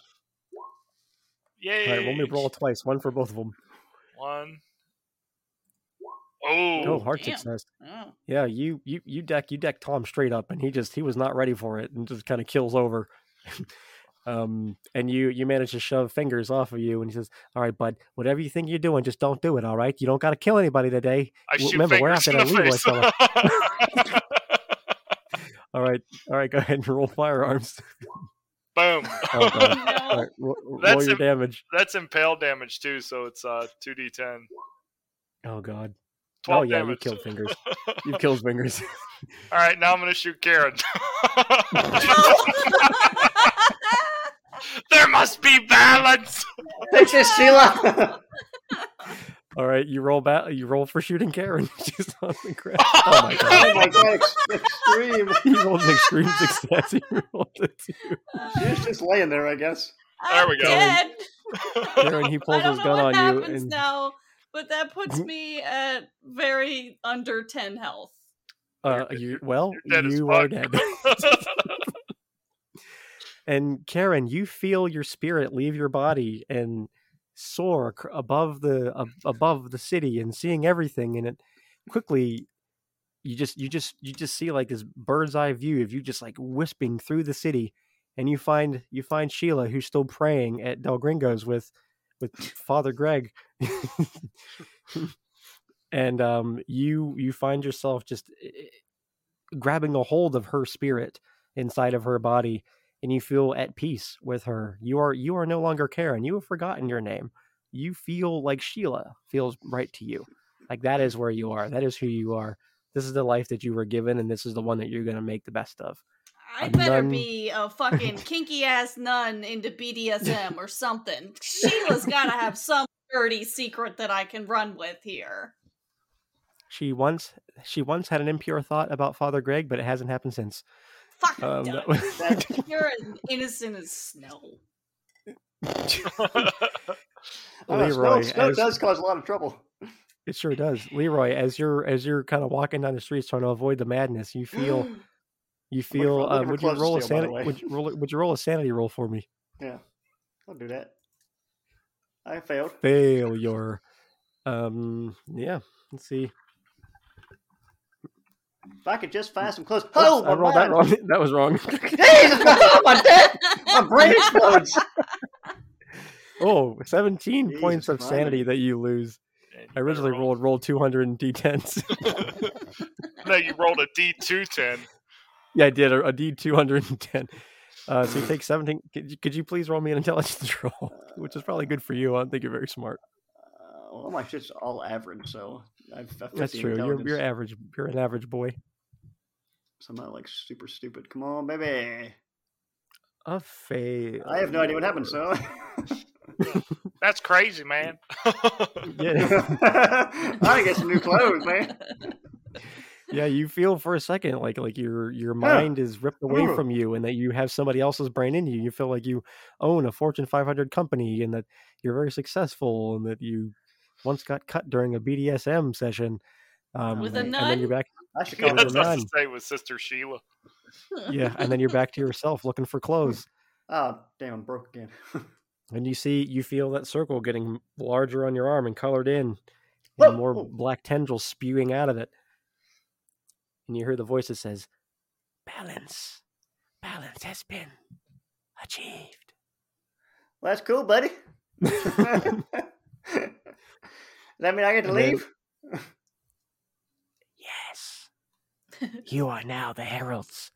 Yay! All right, roll me brawl twice, one for both of them. One. Oh, Oh, hard damn. success. Oh. Yeah, you you you deck you deck Tom straight up, and he just he was not ready for it, and just kind of kills over. um, and you you manage to shove fingers off of you, and he says, "All right, bud, whatever you think you're doing, just don't do it. All right, you don't got to kill anybody today. I w- shoot remember, we're fingers after in that the Leroy All right, all right, go ahead and roll firearms. Boom. Oh, God. All No. right, ro- roll That's your im- damage. That's impale damage too, so it's uh two d ten. Oh God. Oh, Twelve oh yeah, damage. you killed fingers. You killed fingers. All right, now I'm gonna shoot Karen. there must be balance. Take this, Sheila. all right, you roll back. You roll for shooting Karen. She's on the ground. Oh my oh God. my god, extreme. he rolled an extreme success. He rolled it too. She was just laying there, I guess. There I'm we go. Dead. Karen, he pulls I don't his know gun what on you, happens and now, but that puts me at very under ten health. uh, You're- well, You're dead you are dead. and Karen, you feel your spirit leave your body and soar above the ab- above the city and seeing everything. And it quickly, you just you just you just see like this bird's eye view of you just like wisping through the city, and you find you find Sheila who's still praying at Del Gringo's with with Father Greg. and um, you you find yourself just eh, grabbing a hold of her spirit inside of her body, and you feel at peace with her. You are you are no longer Karen. You have forgotten your name. You feel like Sheila feels right to you. Like that is where you are. That is who you are. This is the life that you were given, and this is the one that you're going to make the best of. I A better nun- be a fucking kinky ass nun into BDSM or something. Sheila's gotta have some dirty secret that I can run with here. She once she once had an impure thought about Father Greg, but it hasn't happened since. Fuck Um, done. that was- That- You're as innocent as snow. I know, snow, Leroy, snow as- does cause a lot of trouble. It sure does, Leroy. As you're as you're kind of walking down the streets trying to avoid the madness, you feel you feel. looking Um, would you clothes roll a steal, by the sanity? Would you roll? a- Would you roll a sanity roll for me? Yeah, I'll do that. I failed. Failure. Um. Yeah. Let's see. If I could just find some clothes. Oops, Oh, I my rolled that wrong. That was wrong. Jesus, my, dead, my brain explodes. oh, 17 Jesus points of Christ. sanity that you lose. And you I originally better roll- rolled rolled 200 in d10s. no, you rolled a D two ten. Yeah, I did a, a d 210. Uh, so you take 17. Could you, could you please roll me an intelligence roll, which is probably good for you. I don't think you're very smart. Uh, well, my shit's all average, so I've, I've That's true. You're you're average. You're an average boy. So I'm not like super stupid. Come on, baby. A fail. I have no idea what happened. So That's crazy, man. Yeah. I gotta get some new clothes, man. Yeah, you feel for a second like like your your Yeah. mind is ripped away Ugh. from you, and that you have somebody else's brain in you. You feel like you own a Fortune 500 company, and that you're very successful, and that you once got cut during a BDSM session. Um, With a nun. and then you're back, I should yeah, call that's it. You're what I none. say with Sister Sheila. yeah, and then you're back to yourself looking for clothes, Oh, damn, I'm broke again. and you see you feel that circle getting larger on your arm and colored in, Whoa, and more black tendrils spewing out of it, and you hear the voice that says, "Balance, balance has been achieved." well, that's cool, buddy. Does that mean I get to And then- leave? Yes. you are now the heralds.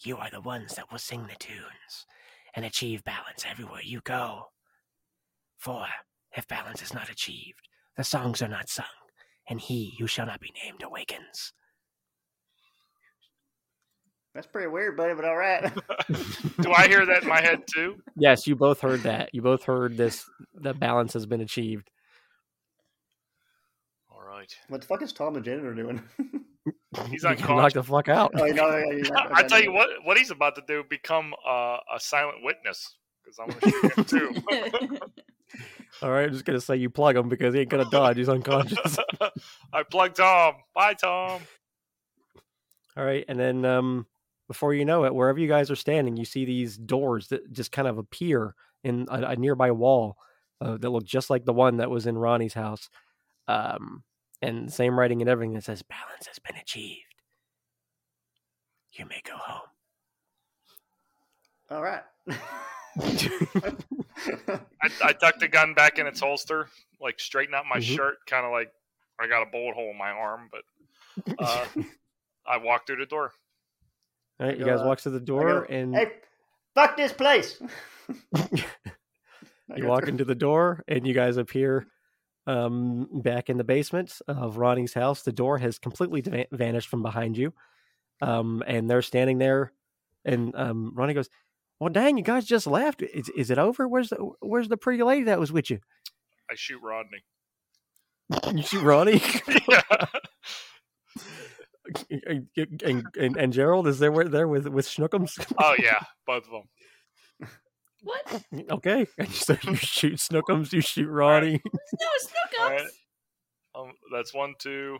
You are the ones that will sing the tunes and achieve balance everywhere you go. For if balance is not achieved, the songs are not sung, and he who shall not be named awakens. That's pretty weird, buddy, but all right. Do I hear that in my head too? Yes, you both heard that. You both heard this. The balance has been achieved. All right. what the fuck is Tom the janitor doing? He's You got knocked unconscious. the fuck out. oh, you know, yeah, yeah, yeah, I tell you what, what he's about to do, become uh, a silent witness because I'm going to shoot him too. All right, I'm just gonna say you plug him because he ain't gonna dodge. He's unconscious. I plug Tom. Bye, Tom. All right, and then um, before you know it, wherever you guys are standing, you see these doors that just kind of appear in a, a nearby wall uh, that look just like the one that was in Ronnie's house, um, and same writing and everything that says "balance has been achieved." You may go home. All right. I, I tucked the gun back in its holster, like straighten out my Mhm. shirt, kind of like I got a bullet hole in my arm, but uh, I walked through the door. All right, you guys walk to the door, go, and hey, fuck this place. You walk through- into the door, and you guys appear um, back in the basement of Ronnie's house. The door has completely va- vanished from behind you, um, and they're standing there. And um, Ronnie goes, "Well, dang, you guys just left. Is, is it over? Where's the Where's the pretty lady that was with you? I shoot Rodney. You shoot Ronnie yeah. And, and, and, and Gerald is there with- there with with Snookums? Oh yeah, both of them. what? okay, so you shoot Snookums, you shoot Ronnie. No, Snookums. right. Um, that's one, two,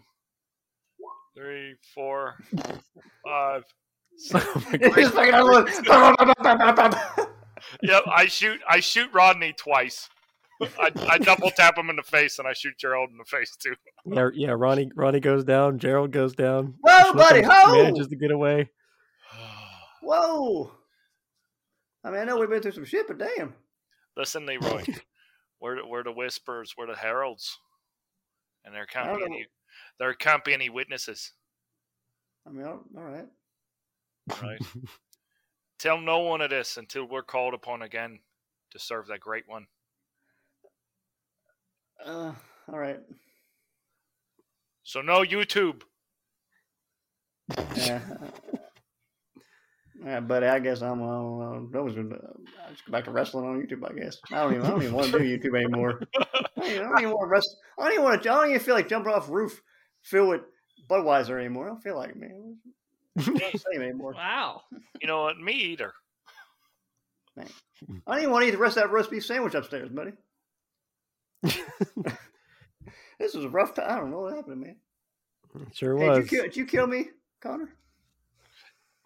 three, four, five. Oh my He's God. fucking unload. Yep, I shoot. I shoot Rodney twice. I, I double tap him in the face, and I shoot Gerald in the face too. Yeah, yeah. Ronnie Ronnie goes down. Gerald goes down. Whoa, buddy, Snookums ho! Manages to get away. Whoa. I mean, I know we've been through some shit, but damn. Listen, Leroy. We're the, we're the whispers. We're the heralds, and they're I don't counting know. you. there can't be any witnesses. I mean, all all right. Right. Tell no one of this until we're called upon again to serve that great one. Uh, all right. So no YouTube. Yeah. Yeah, buddy. I guess I'm. Uh, that was. Uh, I just go back to wrestling on YouTube. I guess. I don't even. I don't even want to do YouTube anymore. I don't even, I don't even want to rest. I don't even want to. I don't even feel like jumping off roof filled with Budweiser anymore. I don't feel like it, man. I don't the same anymore. Wow. You know what? Me either. I don't even want to eat the rest of that roast beef sandwich upstairs, buddy. this was a rough time. I don't know what happened, man. Sure Hey, was. did, you kill, did you kill me, Connor?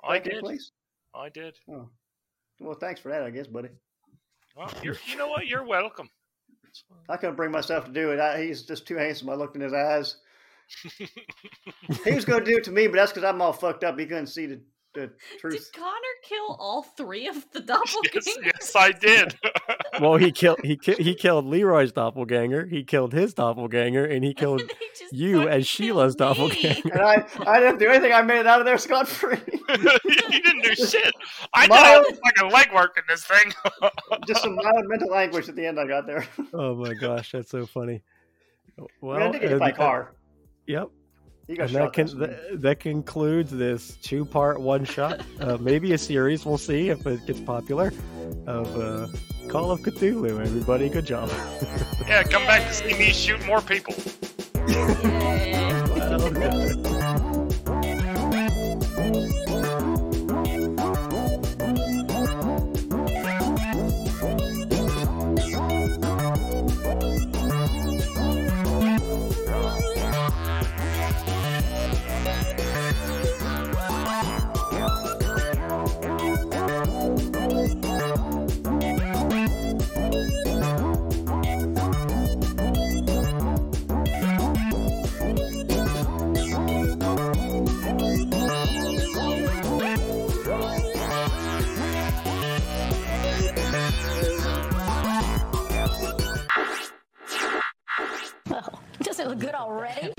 I Back did. Place? I did. Oh. Well, thanks for that, I guess, buddy. Well, you're, you know what? You're welcome. I couldn't bring myself to do it. I, he's just too handsome. I looked in his eyes. He was going to do it to me, but that's because I'm all fucked up. He couldn't see the, the Did. Connor kill all three of the doppelgangers? yes, yes, I did. well, he killed he ki- he killed Leroy's doppelganger. He killed his doppelganger, and he killed He you fucking as Sheila's me. doppelganger. And I, I didn't do anything. I made it out of there scot free. you didn't do shit. I did Mild- all the fucking legwork in this thing. just some mild mental anguish at the end. I got there. Oh my gosh, that's so funny. Well, Well, I did get hit by car. Yep, He got and shot. that can this that concludes this two part one shot, uh, maybe a series. We'll see if it gets popular. Of uh, Call of Cthulhu. Everybody, good job. yeah, come back to see me shoot more people. already?